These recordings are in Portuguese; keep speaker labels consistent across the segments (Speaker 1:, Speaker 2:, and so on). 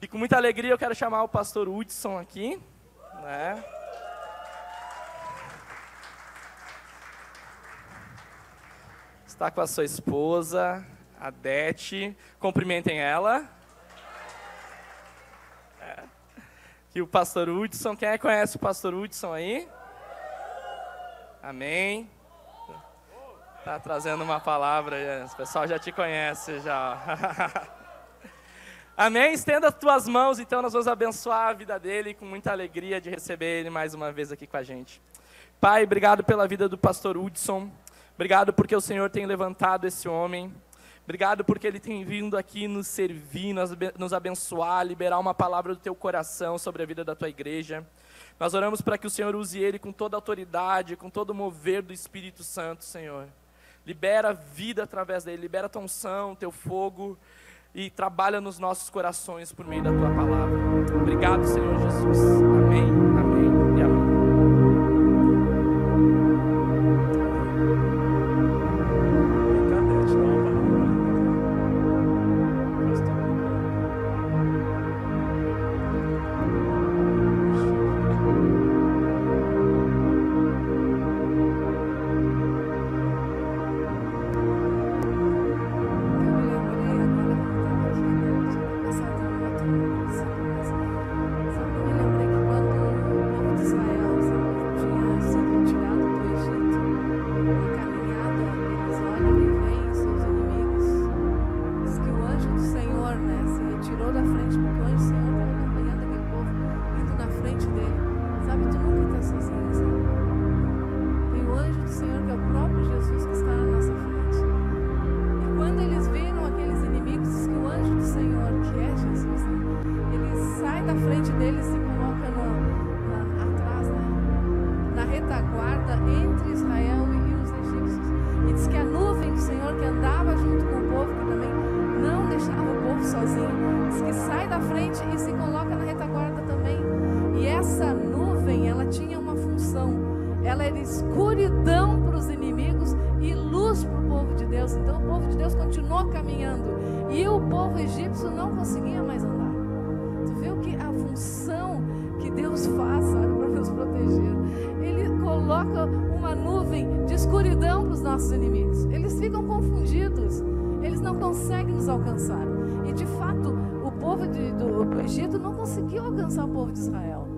Speaker 1: E com muita alegria eu quero chamar o pastor Hudson aqui, né? Está com a sua esposa, a Dete. Cumprimentem ela. É. E o pastor Hudson, quem é que conhece o pastor Hudson aí? Amém. Tá trazendo uma palavra, o pessoal já te conhece já. Amém? Estenda as tuas mãos, então nós vamos abençoar a vida dele com muita alegria de receber ele mais uma vez aqui com a gente. Pai, obrigado pela vida do pastor Hudson. Obrigado porque o Senhor tem levantado esse homem. Obrigado porque ele tem vindo aqui nos servir, nos abençoar, liberar uma palavra do teu coração sobre a vida da tua igreja. Nós oramos para que o Senhor use ele com toda a autoridade, com todo o mover do Espírito Santo, Senhor. Libera vida através dele, libera tua unção, teu fogo e trabalha nos nossos corações por meio da tua palavra. Obrigado, Senhor Jesus. Amém, amém. escuridão para os inimigos e luz
Speaker 2: para o povo de Deus. Então o povo de Deus continuou caminhando e o povo egípcio não conseguia mais andar. Tu o que a função que Deus faz, para nos proteger? Ele coloca uma nuvem de escuridão para os nossos inimigos. Eles ficam confundidos, eles não conseguem nos alcançar. E de fato, o povo de, do, do Egito não conseguiu alcançar o povo de Israel.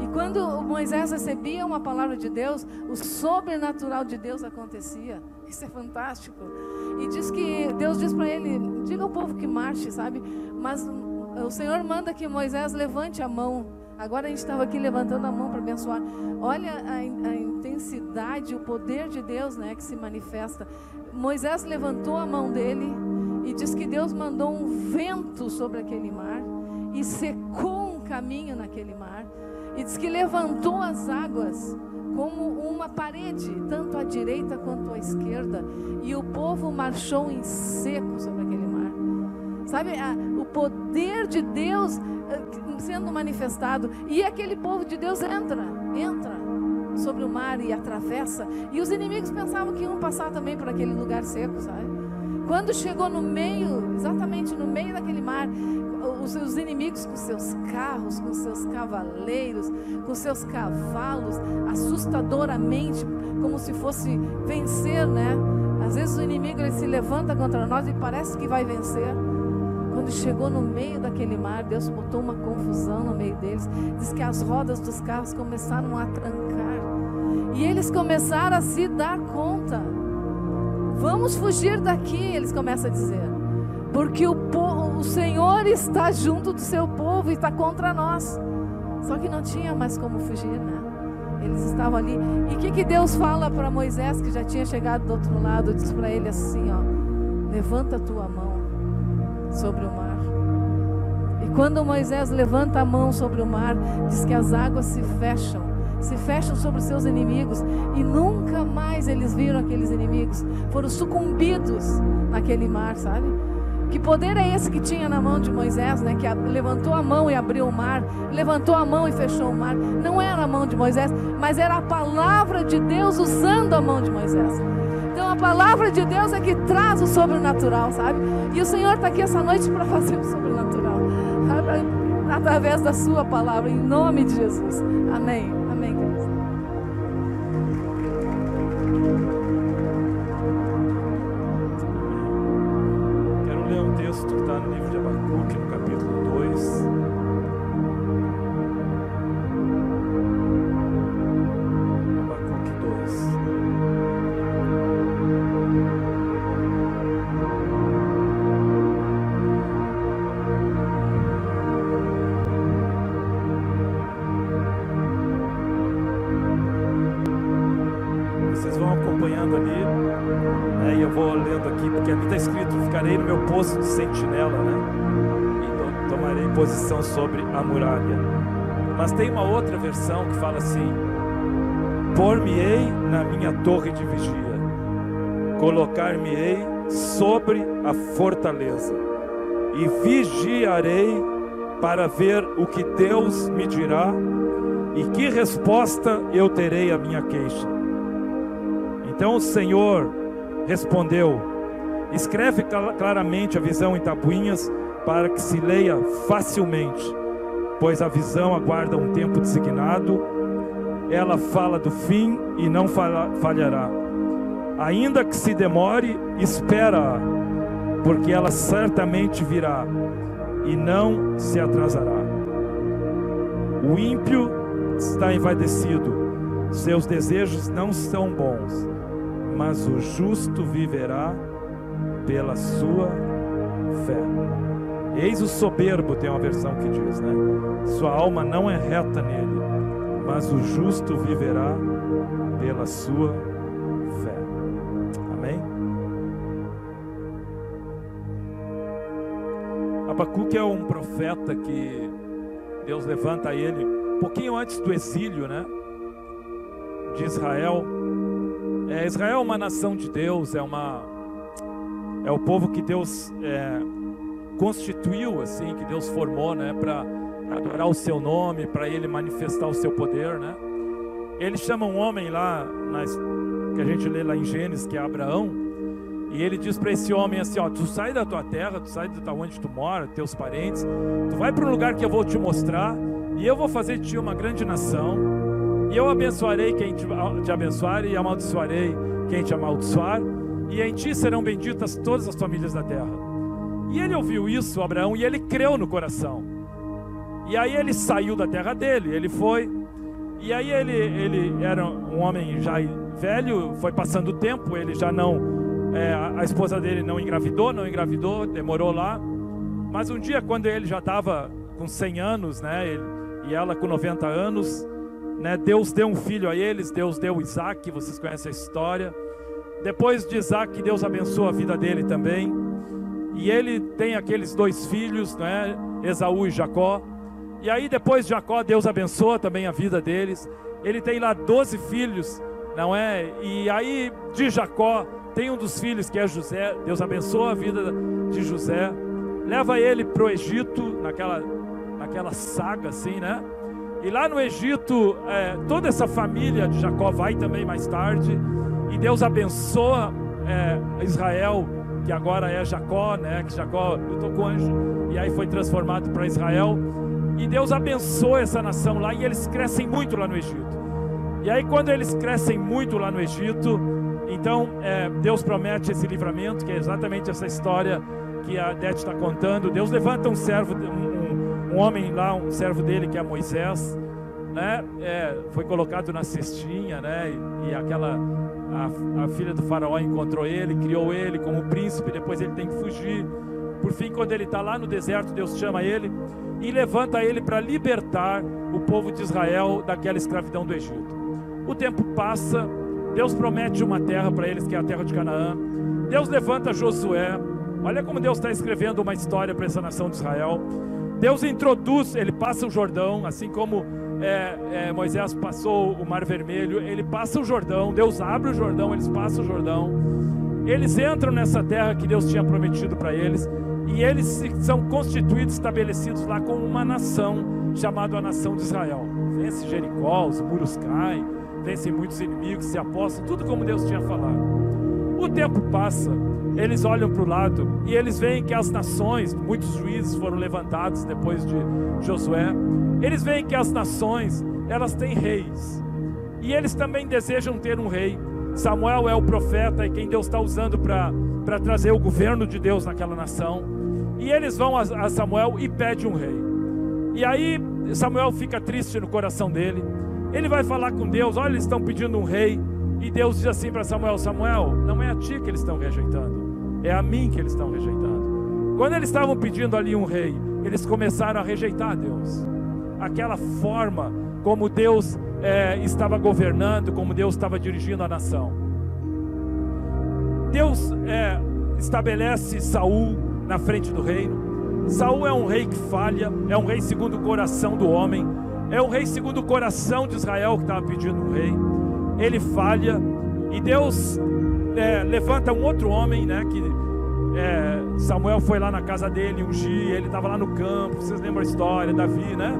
Speaker 2: E quando Moisés recebia uma palavra de Deus, o sobrenatural de Deus acontecia. Isso é fantástico. E diz que Deus diz para ele: diga ao povo que marche, sabe? Mas o Senhor manda que Moisés levante a mão Agora a gente estava aqui levantando a mão para abençoar. Olha a, a, intensidade, o poder de Deus, né, que se manifesta. Moisés levantou a mão dele e diz que Deus mandou um vento sobre aquele mar e secou um caminho naquele mar. E diz que levantou as águas como uma parede, tanto à direita quanto à esquerda, e o povo marchou em seco sobre aquele mar. Sabe, a, o poder de Deus sendo manifestado. E aquele povo de Deus entra, entra sobre o mar e atravessa. E os inimigos pensavam que iam passar também por aquele lugar seco, sabe? Quando chegou no meio, exatamente no meio daquele mar, os seus inimigos com seus carros, com seus cavaleiros, com seus cavalos, assustadoramente, como se fosse vencer, né? Às vezes o inimigo ele se levanta contra nós e parece que vai vencer. Quando chegou no meio daquele mar, Deus botou uma confusão no meio deles. Diz que as rodas dos carros começaram a trancar. E eles começaram a se dar conta. Vamos fugir daqui, eles começam a dizer. Porque o, o Senhor está junto do seu povo e está contra nós. Só que não tinha mais como fugir, né? Eles estavam ali. E o que, que Deus fala para Moisés, que já tinha chegado do outro lado? Diz para ele assim: ó, levanta a tua mão sobre o mar. E quando Moisés levanta a mão sobre o mar, diz que as águas se fecham, se fecham sobre seus inimigos e nunca mais eles viram aqueles inimigos, foram sucumbidos naquele mar, sabe? Que poder é esse que tinha na mão de Moisés, né? Que levantou a mão e abriu o mar, levantou a mão e fechou o mar. Não era a mão de Moisés, mas era a palavra de Deus usando a mão de Moisés. Então a palavra de Deus é que traz o sobrenatural, sabe? E o Senhor está aqui essa noite para fazer o sobrenatural, através da Sua palavra, em nome de Jesus. Amém.
Speaker 3: Sobre a muralha. Mas tem uma outra versão que fala assim: Por-me-ei na minha torre de vigia, colocar-me-ei sobre a fortaleza, e vigiarei para ver o que Deus me dirá e que resposta eu terei à minha queixa. Então o Senhor respondeu: Escreve cla- claramente a visão em tabuinhas para que se leia facilmente, pois a visão aguarda um tempo designado. Ela fala do fim e não falhará. Ainda que se demore, espera, porque ela certamente virá e não se atrasará. O ímpio está envadecido, seus desejos não são bons, mas o justo viverá pela sua fé. Eis o soberbo, tem uma versão que diz, né? Sua alma não é reta nele, mas o justo viverá pela sua fé. Amém? Abacuque é um profeta que Deus levanta ele um pouquinho antes do exílio, né? De Israel. É, Israel é uma nação de Deus, é uma é o povo que Deus é, constituiu assim, que Deus formou, né, para adorar o seu nome, para ele manifestar o seu poder, né? Ele chama um homem lá nas, que a gente lê lá em Gênesis, que é Abraão, e ele diz para esse homem assim, ó, tu sai da tua terra, tu sai de onde tu mora, teus parentes, tu vai para um lugar que eu vou te mostrar, e eu vou fazer de ti uma grande nação, e eu abençoarei quem te, te abençoar e amaldiçoarei quem te amaldiçoar, e em ti serão benditas todas as famílias da terra. E ele ouviu isso, Abraão, e ele creu no coração. E aí ele saiu da terra dele, ele foi, e aí ele, ele era um homem já velho, foi passando o tempo, ele já não, é, a, esposa dele não engravidou, não engravidou, demorou lá. Mas um dia, quando ele já estava com 100 anos, né, ele, e ela com 90 anos, né, Deus deu um filho a eles, Deus deu Isaac, vocês conhecem a história. Depois de Isaac, Deus abençoa a vida dele também. E ele tem aqueles dois filhos, né, Esaú e Jacó. E aí depois de Jacó, Deus abençoa também a vida deles. Ele tem lá 12 filhos, não é? E aí de Jacó tem um dos filhos que é José. Deus abençoa a vida de José. Leva ele para o Egito, naquela, naquela saga assim, né? E lá no Egito, é, toda essa família de Jacó vai também mais tarde. E Deus abençoa é, Israel, que agora é Jacó, né? Que Jacó lutou com o anjo e aí foi transformado para Israel. E Deus abençoa essa nação lá e eles crescem muito lá no Egito. E aí, quando eles crescem muito lá no Egito, então é, Deus promete esse livramento, que é exatamente essa história que a Dete está contando. Deus levanta um servo, um, um, homem lá, um servo dele que é Moisés, né? É, foi colocado na cestinha, né? E, e aquela a, a, filha do faraó encontrou ele, criou ele como príncipe. Depois ele tem que fugir. Por fim, quando ele está lá no deserto, Deus chama ele e levanta ele para libertar o povo de Israel daquela escravidão do Egito. O tempo passa, Deus promete uma terra para eles, que é a terra de Canaã. Deus levanta Josué. Olha como Deus está escrevendo uma história para essa nação de Israel. Deus introduz, ele passa o Jordão, assim como é, é, Moisés passou o Mar Vermelho, ele passa o Jordão, Deus abre o Jordão, eles passam o Jordão. Eles entram nessa terra que Deus tinha prometido para eles, e eles são constituídos, estabelecidos lá como uma nação, chamada a nação de Israel. Vence Jericó, os muros caem, vencem muitos inimigos, se apostam, tudo como Deus tinha falado. O tempo passa, eles olham para o lado e eles veem que as nações, muitos juízes foram levantados depois de Josué, eles veem que as nações, elas têm reis. E eles também desejam ter um rei. Samuel é o profeta e quem Deus está usando para trazer o governo de Deus naquela nação. E eles vão a, a Samuel e pedem um rei. E aí Samuel fica triste no coração dele. Ele vai falar com Deus: olha, eles estão pedindo um rei. E Deus diz assim para Samuel: Samuel, não é a ti que eles estão rejeitando, é a mim que eles estão rejeitando. Quando eles estavam pedindo ali um rei, eles começaram a rejeitar Deus. Aquela forma como Deus é, estava governando, como Deus estava dirigindo a nação. Deus é, estabelece Saul na frente do reino. Saul é um rei que falha, é um rei segundo o coração do homem, é um rei segundo o coração de Israel que estava pedindo um rei. Ele falha e Deus é, levanta um outro homem, né? Que é, Samuel foi lá na casa dele ungir, ele estava lá no campo. Vocês lembram a história, Davi, né?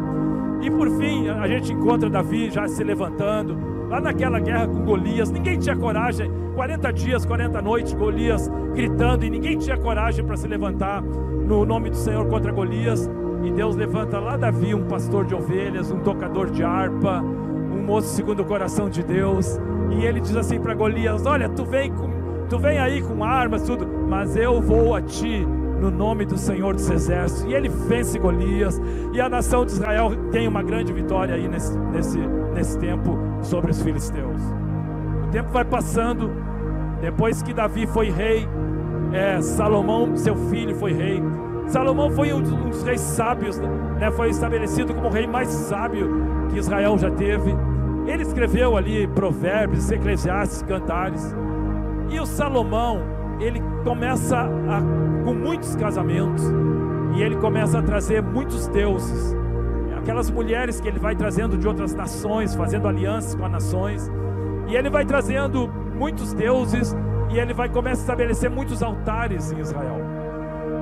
Speaker 3: E por fim, a gente encontra Davi já se levantando, lá naquela guerra com Golias. Ninguém tinha coragem, 40 dias, 40 noites, Golias gritando, e ninguém tinha coragem para se levantar no nome do Senhor contra Golias. E Deus levanta lá Davi, um pastor de ovelhas, um tocador de harpa, moço segundo o coração de Deus. E ele diz assim para Golias: Olha, tu vem, com, tu vem aí com armas, tudo, mas eu vou a ti no nome do Senhor dos Exércitos. E ele vence Golias. E a nação de Israel tem uma grande vitória aí nesse, nesse, nesse tempo sobre os filisteus. O tempo vai passando. Depois que Davi foi rei, é, Salomão, seu filho, foi rei. Salomão foi um dos reis sábios, né? foi estabelecido como o rei mais sábio que Israel já teve. Ele escreveu ali provérbios, eclesiastes, cantares. E o Salomão, ele começa a, com muitos casamentos e ele começa a trazer muitos deuses. Aquelas mulheres que ele vai trazendo de outras nações, fazendo alianças com as nações. E ele vai trazendo muitos deuses e ele vai começar a estabelecer muitos altares em Israel.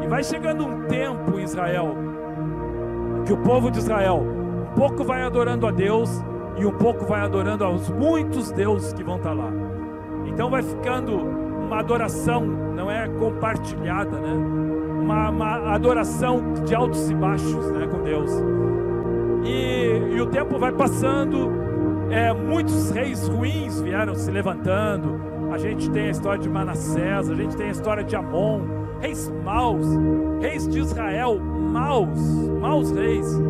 Speaker 3: E vai chegando um tempo em Israel que o povo de Israel um pouco vai adorando a Deus e um pouco vai adorando aos muitos deuses que vão estar lá. Então vai ficando uma adoração não é compartilhada, né? Uma, uma adoração de altos e baixos, né, com Deus. E, e o tempo vai passando, é, muitos reis ruins vieram se levantando. A gente tem a história de Manassés, a gente tem a história de Amon, reis maus, reis de Israel, maus, maus reis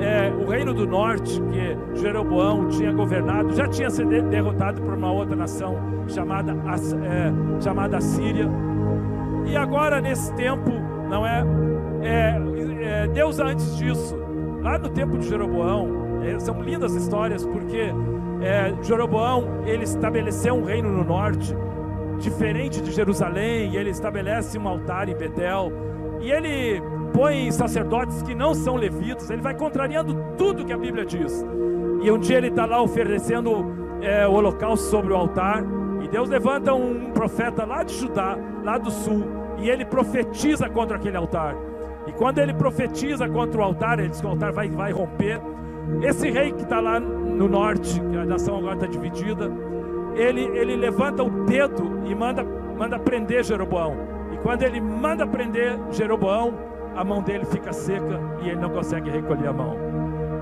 Speaker 3: é, o reino do norte, que Jeroboão tinha governado, já tinha sido derrotado por uma outra nação chamada, é, chamada Síria. E agora, nesse tempo, não é, é, é Deus antes disso, lá no tempo de Jeroboão, é, são lindas histórias, porque é, Jeroboão ele estabeleceu um reino no norte, diferente de Jerusalém, e ele estabelece um altar em Betel, e ele põe sacerdotes que não são levitas, ele vai contrariando tudo que a Bíblia diz. E um dia ele está lá oferecendo é, o holocausto sobre o altar, e Deus levanta um profeta lá de Judá, lá do sul, e ele profetiza contra aquele altar. E quando ele profetiza contra o altar, ele diz que o altar vai, vai romper. Esse rei que está lá no norte, que a nação agora está dividida, ele, ele levanta o dedo e manda, manda prender Jeroboão. E quando ele manda prender Jeroboão, a mão dele fica seca e ele não consegue recolher a mão.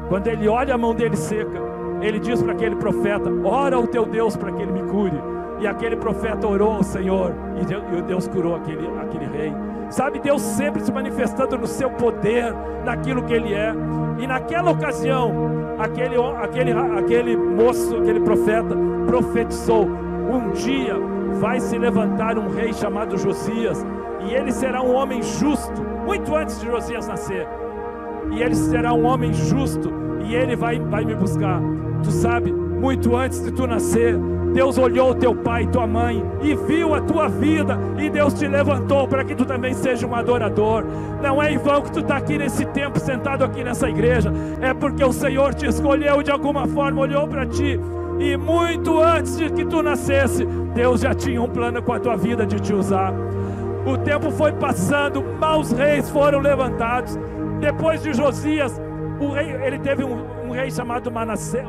Speaker 3: Quando ele olha a mão dele seca, ele diz para aquele profeta: Ora ao teu Deus para que ele me cure. E aquele profeta orou ao Senhor e Deus curou aquele, aquele rei. Sabe, Deus sempre se manifestando no seu poder, naquilo que ele é. E naquela ocasião, aquele, aquele, aquele moço, aquele profeta, profetizou: um dia vai se levantar um rei chamado Josias, e ele será um homem justo, muito antes de Josias nascer. E ele será um homem justo, e ele vai, vai me buscar. Tu sabe, muito antes de tu nascer, Deus olhou teu pai e tua mãe e viu a tua vida e Deus te levantou para que tu também seja um adorador. Não é em vão que tu está aqui nesse tempo, sentado aqui nessa igreja, é porque o Senhor te escolheu de alguma forma, olhou para ti e muito antes de que tu nascesse, Deus já tinha um plano com a tua vida de te usar. O tempo foi passando, maus reis foram levantados. Depois de Josias, rei, ele teve um, um rei chamado Manassés,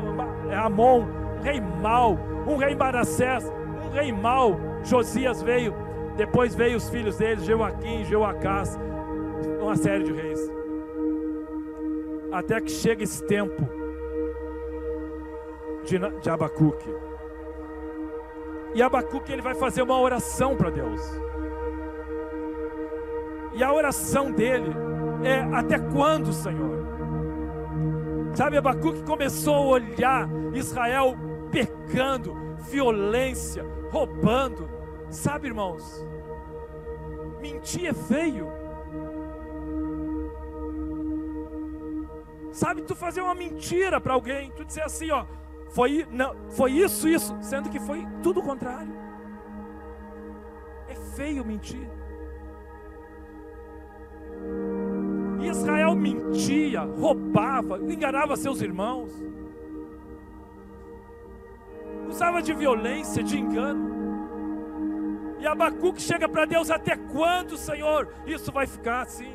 Speaker 3: Amon, um rei mau um rei Manassés, um rei mau. Josias veio, depois veio os filhos dele, Joaquim, Joacás, uma série de reis. Até que chega esse tempo de, de Abacuque. E Abacuque ele vai fazer uma oração para Deus. E a oração dele é: Até quando, Senhor? Sabe, Abacuque começou a olhar Israel pecando, violência, roubando. Sabe, irmãos, mentir é feio. Sabe, tu fazer uma mentira para alguém, tu dizer assim, ó, foi, não, foi isso, isso, sendo que foi tudo o contrário. É feio mentir. Israel mentia, roubava, enganava seus irmãos usava de violência, de engano. E Abacuque chega para Deus: até quando, Senhor, isso vai ficar assim?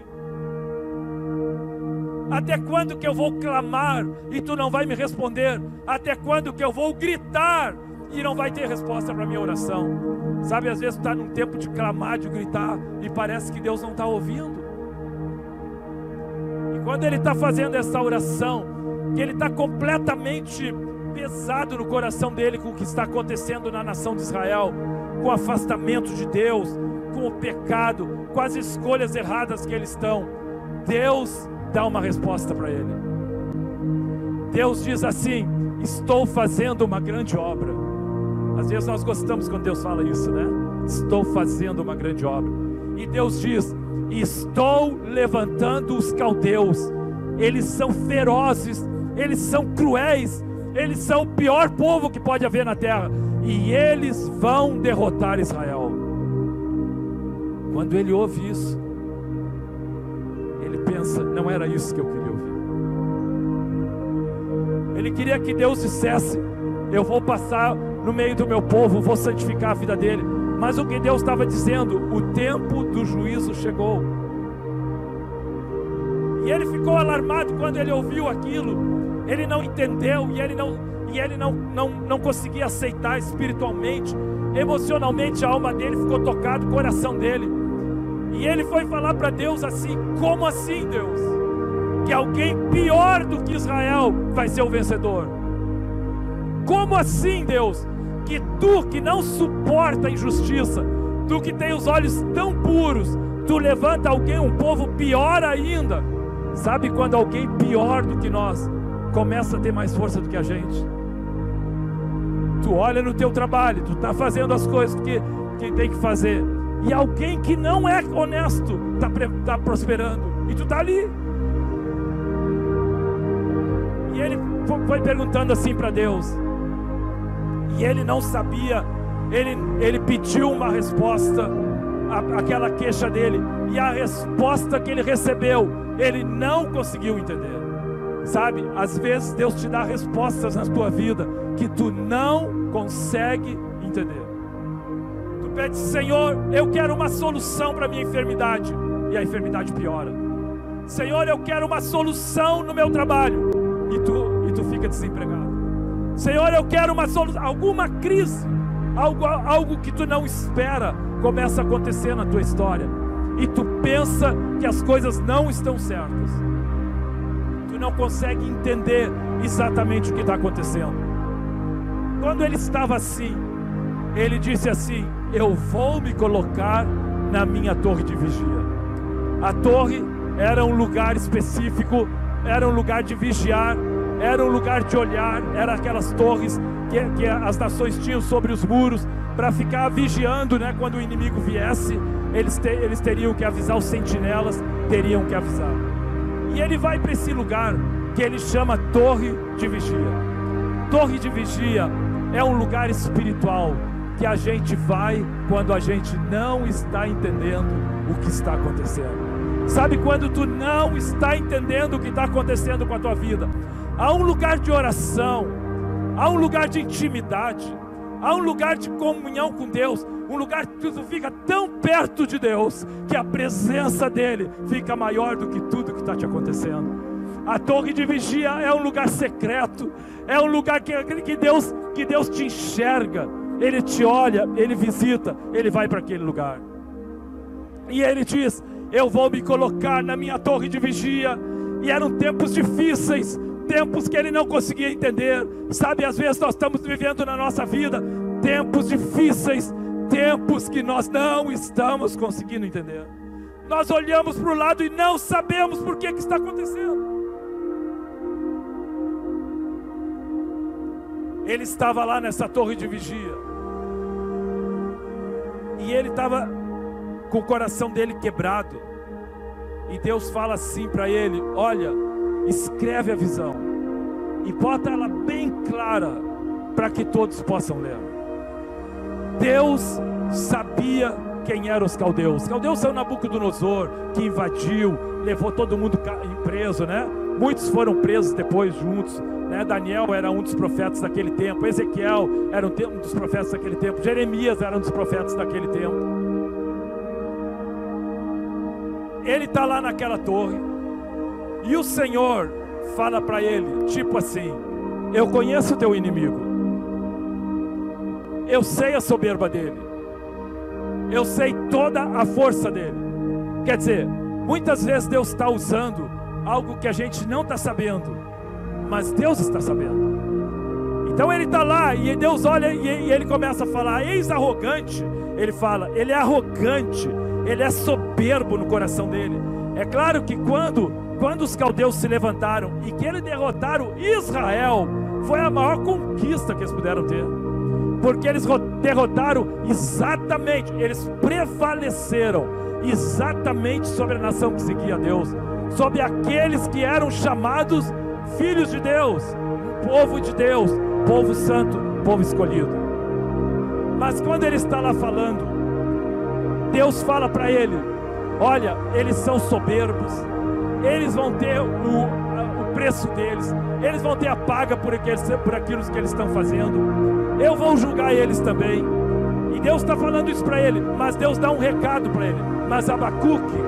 Speaker 3: Até quando que eu vou clamar e tu não vai me responder? Até quando que eu vou gritar e não vai ter resposta para minha oração? Sabe, às vezes está num tempo de clamar, de gritar e parece que Deus não está ouvindo. Quando ele está fazendo essa oração, que ele está completamente pesado no coração dele com o que está acontecendo na nação de Israel, com o afastamento de Deus, com o pecado, com as escolhas erradas que eles estão. Deus dá uma resposta para ele. Deus diz assim: Estou fazendo uma grande obra. Às vezes nós gostamos quando Deus fala isso, né? Estou fazendo uma grande obra. E Deus diz: Estou levantando os caldeus. Eles são ferozes, eles são cruéis, eles são o pior povo que pode haver na terra, e eles vão derrotar Israel. Quando ele ouve isso, ele pensa: não era isso que eu queria ouvir. Ele queria que Deus dissesse: eu vou passar no meio do meu povo, vou santificar a vida dele. Mas o que Deus estava dizendo, o tempo do juízo chegou. E ele ficou alarmado quando ele ouviu aquilo ele não entendeu e ele não, e ele não, não, não conseguia aceitar espiritualmente, emocionalmente a alma dele ficou tocada, o coração dele. E ele foi falar para Deus assim: como assim, Deus? Que alguém pior do que Israel vai ser o vencedor? Como assim, Deus? Que tu que não suporta a injustiça, tu que tem os olhos tão puros, tu levanta alguém, um povo pior ainda. Sabe quando alguém pior do que nós começa a ter mais força do que a gente. Tu olha no teu trabalho, tu está fazendo as coisas que, tem que fazer, e alguém que não é honesto está tá prosperando, e tu está ali. E ele foi perguntando assim para Deus, e ele não sabia, ele, ele pediu uma resposta aquela queixa dele, e a resposta que ele recebeu, ele não conseguiu entender. Sabe, às vezes Deus te dá respostas na tua vida que tu não consegue entender. Tu pede, Senhor, eu quero uma solução para a minha enfermidade, e a enfermidade piora. Senhor, eu quero uma solução no meu trabalho, e tu, e tu fica desempregado. Senhor, eu quero uma solução, alguma crise, algo, algo que tu não espera, começa a acontecer na tua história, e tu pensa que as coisas não estão certas não consegue entender exatamente o que está acontecendo. Quando ele estava assim, ele disse assim: Eu vou me colocar na minha torre de vigia. A torre era um lugar específico, era um lugar de vigiar, era um lugar de olhar, era aquelas torres que, que as nações tinham sobre os muros para ficar vigiando, né? Quando o inimigo viesse, eles, te, eles teriam que avisar os sentinelas, teriam que avisar. E ele vai para esse lugar que ele chama Torre de Vigia. torre de vigia é um lugar espiritual que a gente vai quando a gente não está entendendo o que está acontecendo. Sabe quando tu não está entendendo o que está acontecendo com a tua vida? Há um lugar de oração, há um lugar de intimidade, há um lugar de comunhão com Deus, um lugar que tu fica tão perto de Deus que a presença dele fica maior do que tudo que está te acontecendo. A torre de vigia é um lugar secreto, é um lugar que, que, Deus, que Deus te enxerga, Ele te olha, Ele visita, Ele vai para aquele lugar. E Ele diz: Eu vou me colocar na minha torre de vigia. E eram tempos difíceis, tempos que ele não conseguia entender. Sabe, às vezes nós estamos vivendo na nossa vida tempos difíceis, tempos que nós não estamos conseguindo entender. Nós olhamos para o lado e não sabemos por que, que está acontecendo. Ele estava lá nessa torre de vigia. E ele estava com o coração dele quebrado. E Deus fala assim para ele: Olha, escreve a visão e bota ela bem clara para que todos possam ler. Deus sabia quem eram os caldeus. Os caldeus são Nabucodonosor que invadiu, levou todo mundo preso, né? Muitos foram presos depois juntos. Né? Daniel era um dos profetas daquele tempo, Ezequiel era um dos profetas daquele tempo, Jeremias era um dos profetas daquele tempo. Ele está lá naquela torre, e o Senhor fala para ele, tipo assim: Eu conheço o teu inimigo, eu sei a soberba dele, eu sei toda a força dele. Quer dizer, muitas vezes Deus está usando algo que a gente não está sabendo, mas Deus está sabendo. Então ele está lá e Deus olha e ele começa a falar: Eis arrogante. Ele fala: Ele é arrogante, ele é soberbo no coração dele. É claro que quando, quando os caldeus se levantaram e que eles derrotaram Israel, foi a maior conquista que eles puderam ter. Porque eles derrotaram exatamente, eles prevaleceram exatamente sobre a nação que seguia a Deus, sobre aqueles que eram chamados filhos de Deus, povo de Deus, povo santo, povo escolhido. Mas quando ele está lá falando, Deus fala para ele: Olha, eles são soberbos, eles vão ter o, o preço deles, eles vão ter a paga por, aqueles, por aquilo que eles estão fazendo, eu vou julgar eles também. E Deus está falando isso para ele, mas Deus dá um recado para ele. Mas Abacuque,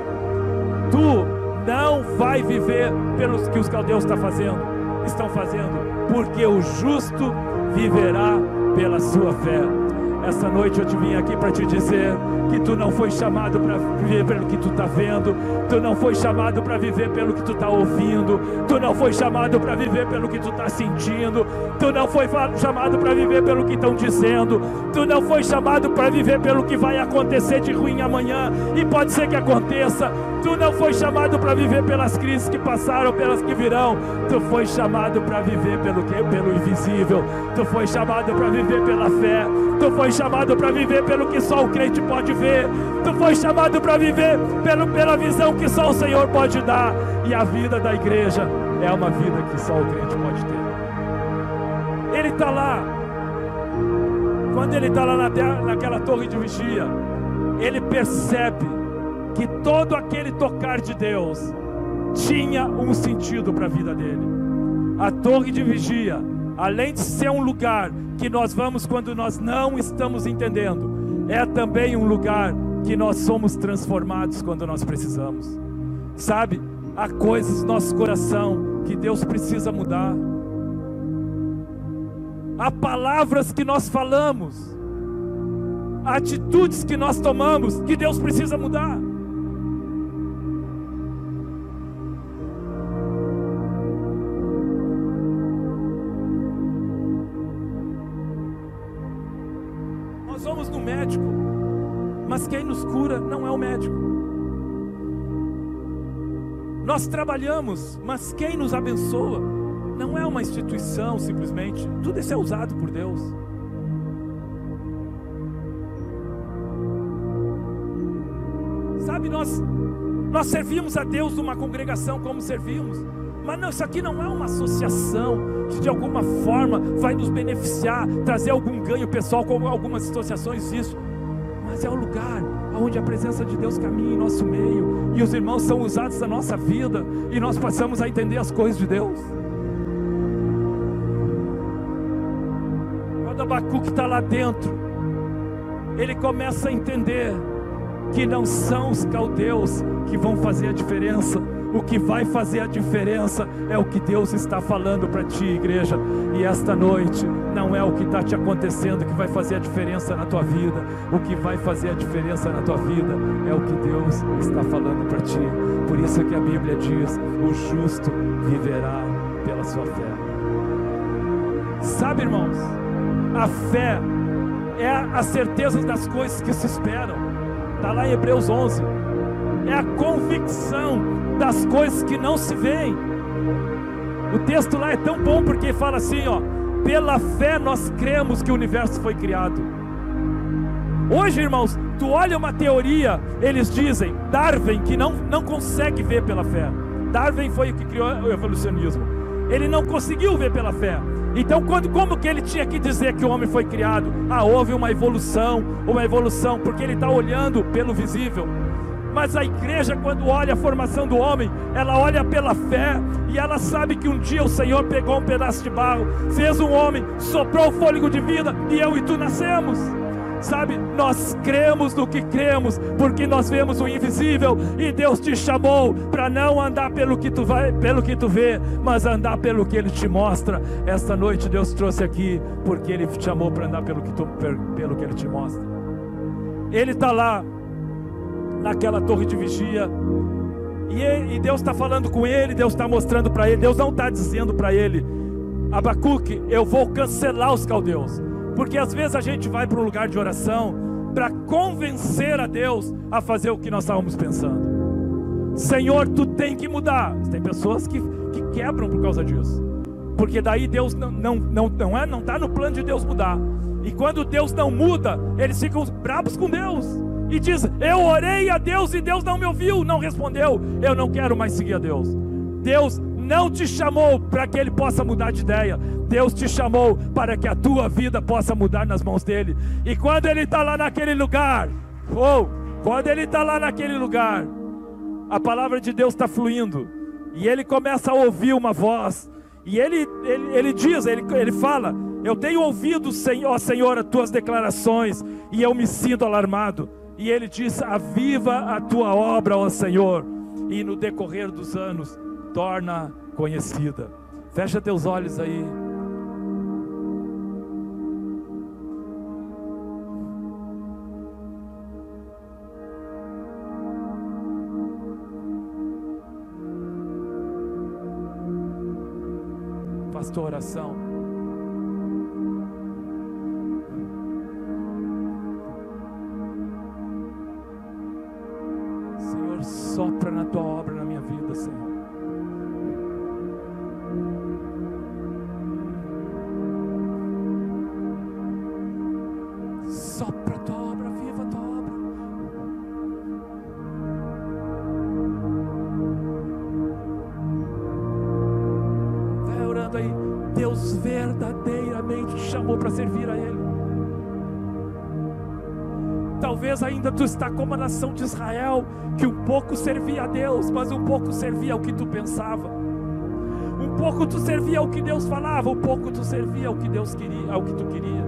Speaker 3: tu não vai viver pelos que os caldeus estão fazendo, estão fazendo, porque o justo viverá pela sua fé. Essa noite eu te vim aqui para te dizer que tu não foi chamado para viver pelo que tu está vendo, tu não foi chamado para viver pelo que tu está ouvindo, tu não foi chamado para viver pelo que tu está sentindo, tu não foi chamado para viver pelo que estão dizendo, tu não foi chamado para viver pelo que vai acontecer de ruim amanhã, e pode ser que aconteça, tu não foi chamado para viver pelas crises que passaram, pelas que virão, tu foi chamado para viver pelo que? Pelo invisível, tu foi chamado para viver pela fé, tu foi chamado para viver pelo que só o crente pode viver. Tu foi chamado para viver pelo, pela visão que só o Senhor pode dar. E a vida da igreja é uma vida que só o crente pode ter. Ele está lá. Quando ele está lá na terra, naquela torre de vigia, ele percebe que todo aquele tocar de Deus tinha um sentido para a vida dele. A torre de vigia, além de ser um lugar que nós vamos quando nós não estamos entendendo, é também um lugar que nós somos transformados quando nós precisamos. Sabe, há coisas no nosso coração que Deus precisa mudar. Há palavras que nós falamos, há atitudes que nós tomamos que Deus precisa mudar. mas quem nos cura não é o médico. Nós trabalhamos, mas quem nos abençoa não é uma instituição simplesmente. Tudo isso é usado por Deus. Sabe, nós, nós servimos a Deus numa congregação como servimos, Mas não, isso aqui não é uma associação que de alguma forma vai nos beneficiar, trazer algum ganho pessoal, como algumas associações isso. Mas é o lugar onde a presença de Deus caminha em nosso meio e os irmãos são usados na nossa vida e nós passamos a entender as coisas de Deus. Abacuque está lá dentro, ele começa a entender que não são os caldeus que vão fazer a diferença. O que vai fazer a diferença é o que Deus está falando para ti, igreja. E esta noite não é o que está te acontecendo que vai fazer a diferença na tua vida. O que vai fazer a diferença na tua vida é o que Deus está falando para ti. Por isso é que a Bíblia diz: o justo viverá pela sua fé. Sabe, irmãos, a fé é a certeza das coisas que se esperam Está lá em Hebreus 11. É a convicção das coisas que não se veem. O texto lá é tão bom porque fala assim, ó, pela fé nós cremos que o universo foi criado. Hoje, irmãos, tu olha uma teoria, eles dizem, Darwin, que não, não consegue ver pela fé. Darwin foi o que criou o evolucionismo. Ele não conseguiu ver pela fé. Então, quando, como que ele tinha que dizer que o homem foi criado? Ah, houve uma evolução, uma evolução, porque ele está olhando pelo visível. Mas a igreja, quando olha a formação do homem, ela olha pela fé e ela sabe que um dia o Senhor pegou um pedaço de barro, fez um homem, soprou o fôlego de vida e eu e tu nascemos. Sabe, nós cremos no que cremos, porque nós vemos o invisível e Deus te chamou para não andar pelo que tu vai, pelo que tu vê, mas andar pelo que ele te mostra. Esta noite Deus trouxe aqui porque ele te chamou para andar pelo que tu, pelo que ele te mostra. Ele está lá naquela torre de vigia e, e Deus está falando com ele, Deus está mostrando para ele, Deus não está dizendo para ele, Abacuque, eu vou cancelar os caldeus. Porque às vezes a gente vai para um lugar de oração para convencer a Deus a fazer o que nós estávamos pensando. Senhor, tu tem que mudar. Tem pessoas que, que quebram por causa disso. Porque daí Deus não, não, não, não é, não está no plano de Deus mudar. E quando Deus não muda, eles ficam bravos com Deus. E diz: Eu orei a Deus e Deus não me ouviu, não respondeu. Eu não quero mais seguir a Deus. Deus não te chamou para que ele possa mudar de ideia. Deus te chamou para que a tua vida possa mudar nas mãos dele. E quando ele está lá naquele lugar, ou quando ele está lá naquele lugar, a palavra de Deus está fluindo. E ele começa a ouvir uma voz. E ele, ele, ele diz, ele, ele fala: Eu tenho ouvido, Senhor, Senhor, as tuas declarações, e eu me sinto alarmado. E ele diz: Aviva a tua obra, ó Senhor. E no decorrer dos anos, torna conhecida. Fecha teus olhos aí. Faz tua oração. Senhor, sopra na tua obra na minha vida, Senhor. Ainda tu está como a nação de Israel, que um pouco servia a Deus, mas um pouco servia ao que tu pensava. Um pouco tu servia ao que Deus falava, um pouco tu servia ao que Deus queria, ao que tu queria.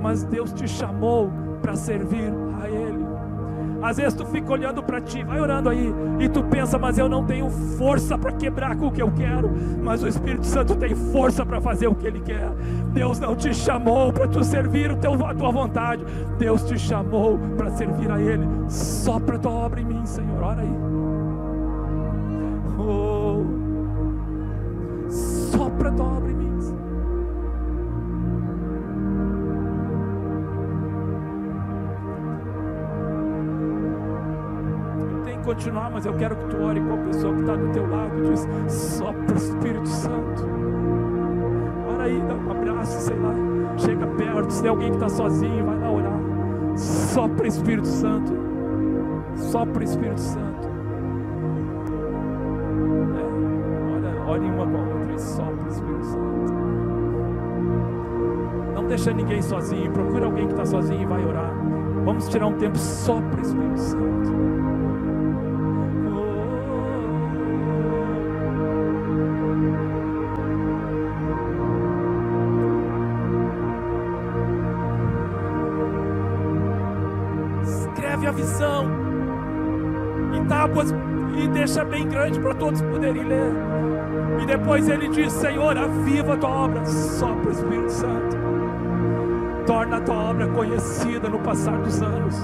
Speaker 3: Mas Deus te chamou para servir a Ele. Às vezes tu fica olhando para ti, vai orando aí, e tu pensa, mas eu não tenho força para quebrar com o que eu quero, mas o Espírito Santo tem força para fazer o que Ele quer. Deus não te chamou para tu servir o teu, a tua vontade, Deus te chamou para servir a Ele. Sopra a tua obra em mim, Senhor, ora aí. Oh, sopra a tua obra em mim. Continuar, mas eu quero que tu ore com a pessoa que está do teu lado. Diz: sopra Espírito Santo. Ora aí, dá um abraço, sei lá. Chega perto. Se tem alguém que está sozinho, vai lá orar. Sopra Espírito Santo. Sopra Espírito Santo. É, Ore uma com a outra e sopra, Espírito Santo. Não deixa ninguém sozinho. Procura alguém que está sozinho e vai orar. Vamos tirar um tempo só para o Espírito Santo. Ler. E depois ele diz: Senhor, aviva a tua obra, sopra o Espírito Santo, torna a tua obra conhecida no passar dos anos.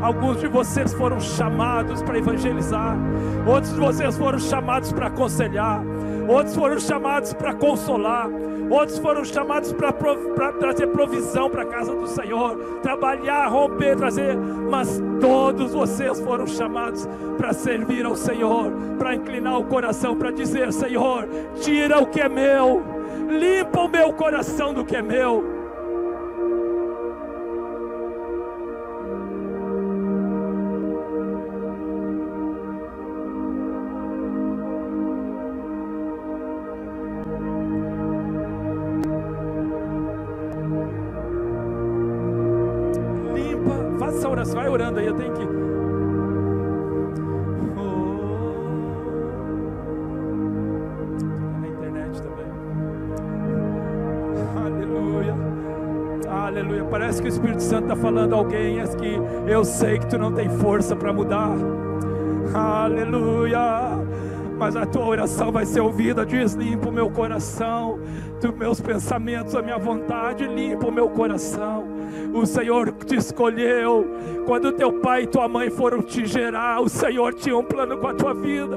Speaker 3: Alguns de vocês foram chamados para evangelizar, outros de vocês foram chamados para aconselhar, outros foram chamados para consolar, outros foram chamados para trazer provisão para a casa do Senhor, trabalhar, romper, trazer, mas todos vocês foram chamados para servir ao Senhor, para inclinar o coração, para dizer: Senhor, tira o que é meu, limpa o meu coração do que é meu falando a alguém é que eu sei que tu não tem força para mudar. Aleluia. Mas a tua oração vai ser ouvida. Diz: limpa o meu coração, dos meus pensamentos, a minha vontade, limpa o meu coração. O Senhor te escolheu. Quando teu pai e tua mãe foram te gerar, o Senhor tinha um plano com a tua vida.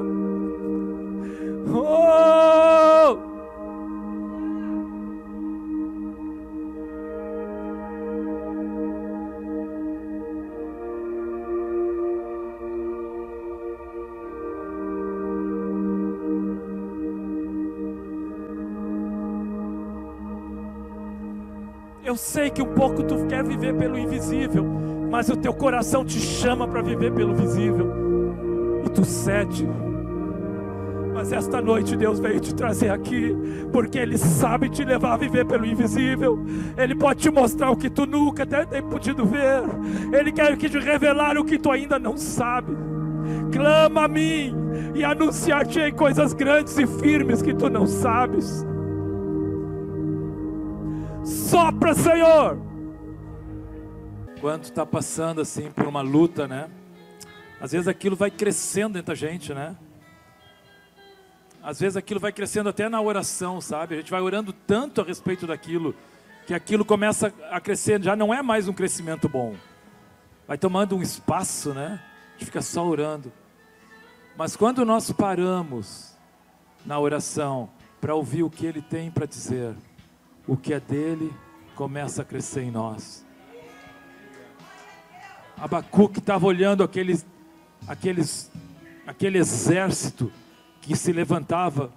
Speaker 3: Oh! Sei que um pouco tu quer viver pelo invisível, mas o teu coração te chama para viver pelo visível, e tu cede. Mas esta noite Deus veio te trazer aqui, porque Ele sabe te levar a viver pelo invisível. Ele pode te mostrar o que tu nunca tem podido ver. Ele quer te revelar o que tu ainda não sabe. Clama a mim e anunciar-te coisas grandes e firmes que tu não sabes. Sopra, Senhor. Quando está passando assim por uma luta, né? Às vezes aquilo vai crescendo dentro da gente, né? Às vezes aquilo vai crescendo até na oração, sabe? A gente vai orando tanto a respeito daquilo, que aquilo começa a crescer, já não é mais um crescimento bom. Vai tomando um espaço, né? A gente fica só orando. Mas quando nós paramos na oração para ouvir o que ele tem para dizer, o que é dele começa a crescer em nós. Abacuque estava olhando aqueles, aqueles, aquele exército que se levantava,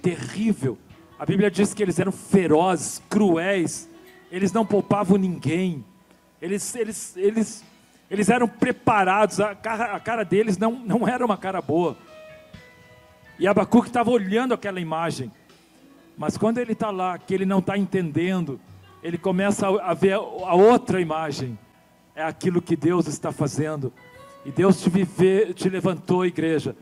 Speaker 3: terrível. A Bíblia diz que eles eram ferozes, cruéis, eles não poupavam ninguém, eles, eles, eles, eles eram preparados, a cara, a cara deles não, não era uma cara boa. E Abacuque estava olhando aquela imagem, mas quando ele está lá, que ele não está entendendo, ele começa a ver a outra imagem. É aquilo que Deus está fazendo. E Deus te, te levantou, igreja,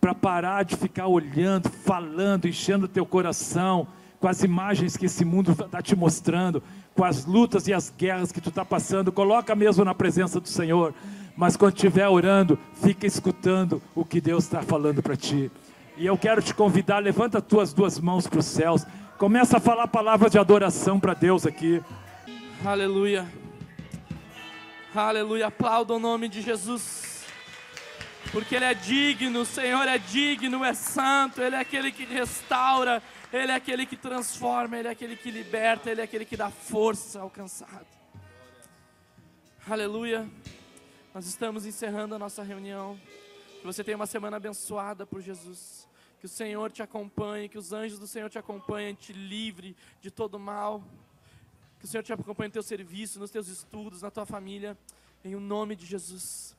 Speaker 3: para parar de ficar olhando, falando, enchendo o teu coração com as imagens que esse mundo está te mostrando, com as lutas e as guerras que tu está passando. Coloca mesmo na presença do Senhor. Mas quando estiver orando, fica escutando o que Deus está falando para ti. E eu quero te convidar, levanta as tuas duas mãos para os céus. Começa a falar palavras de adoração para Deus aqui.
Speaker 1: Aleluia. Aleluia. Aplauda o nome de Jesus. Porque Ele é digno, o Senhor é digno, é santo, Ele é aquele que restaura, Ele é aquele que transforma, Ele é aquele que liberta, Ele é aquele que dá força ao cansado. Aleluia. Nós estamos encerrando a nossa reunião. Que você tenha uma semana abençoada por Jesus. Que o Senhor te acompanhe, que os anjos do Senhor te acompanhem, te livre de todo mal. Que o Senhor te acompanhe no teu serviço, nos teus estudos, na tua família. Em o nome de Jesus.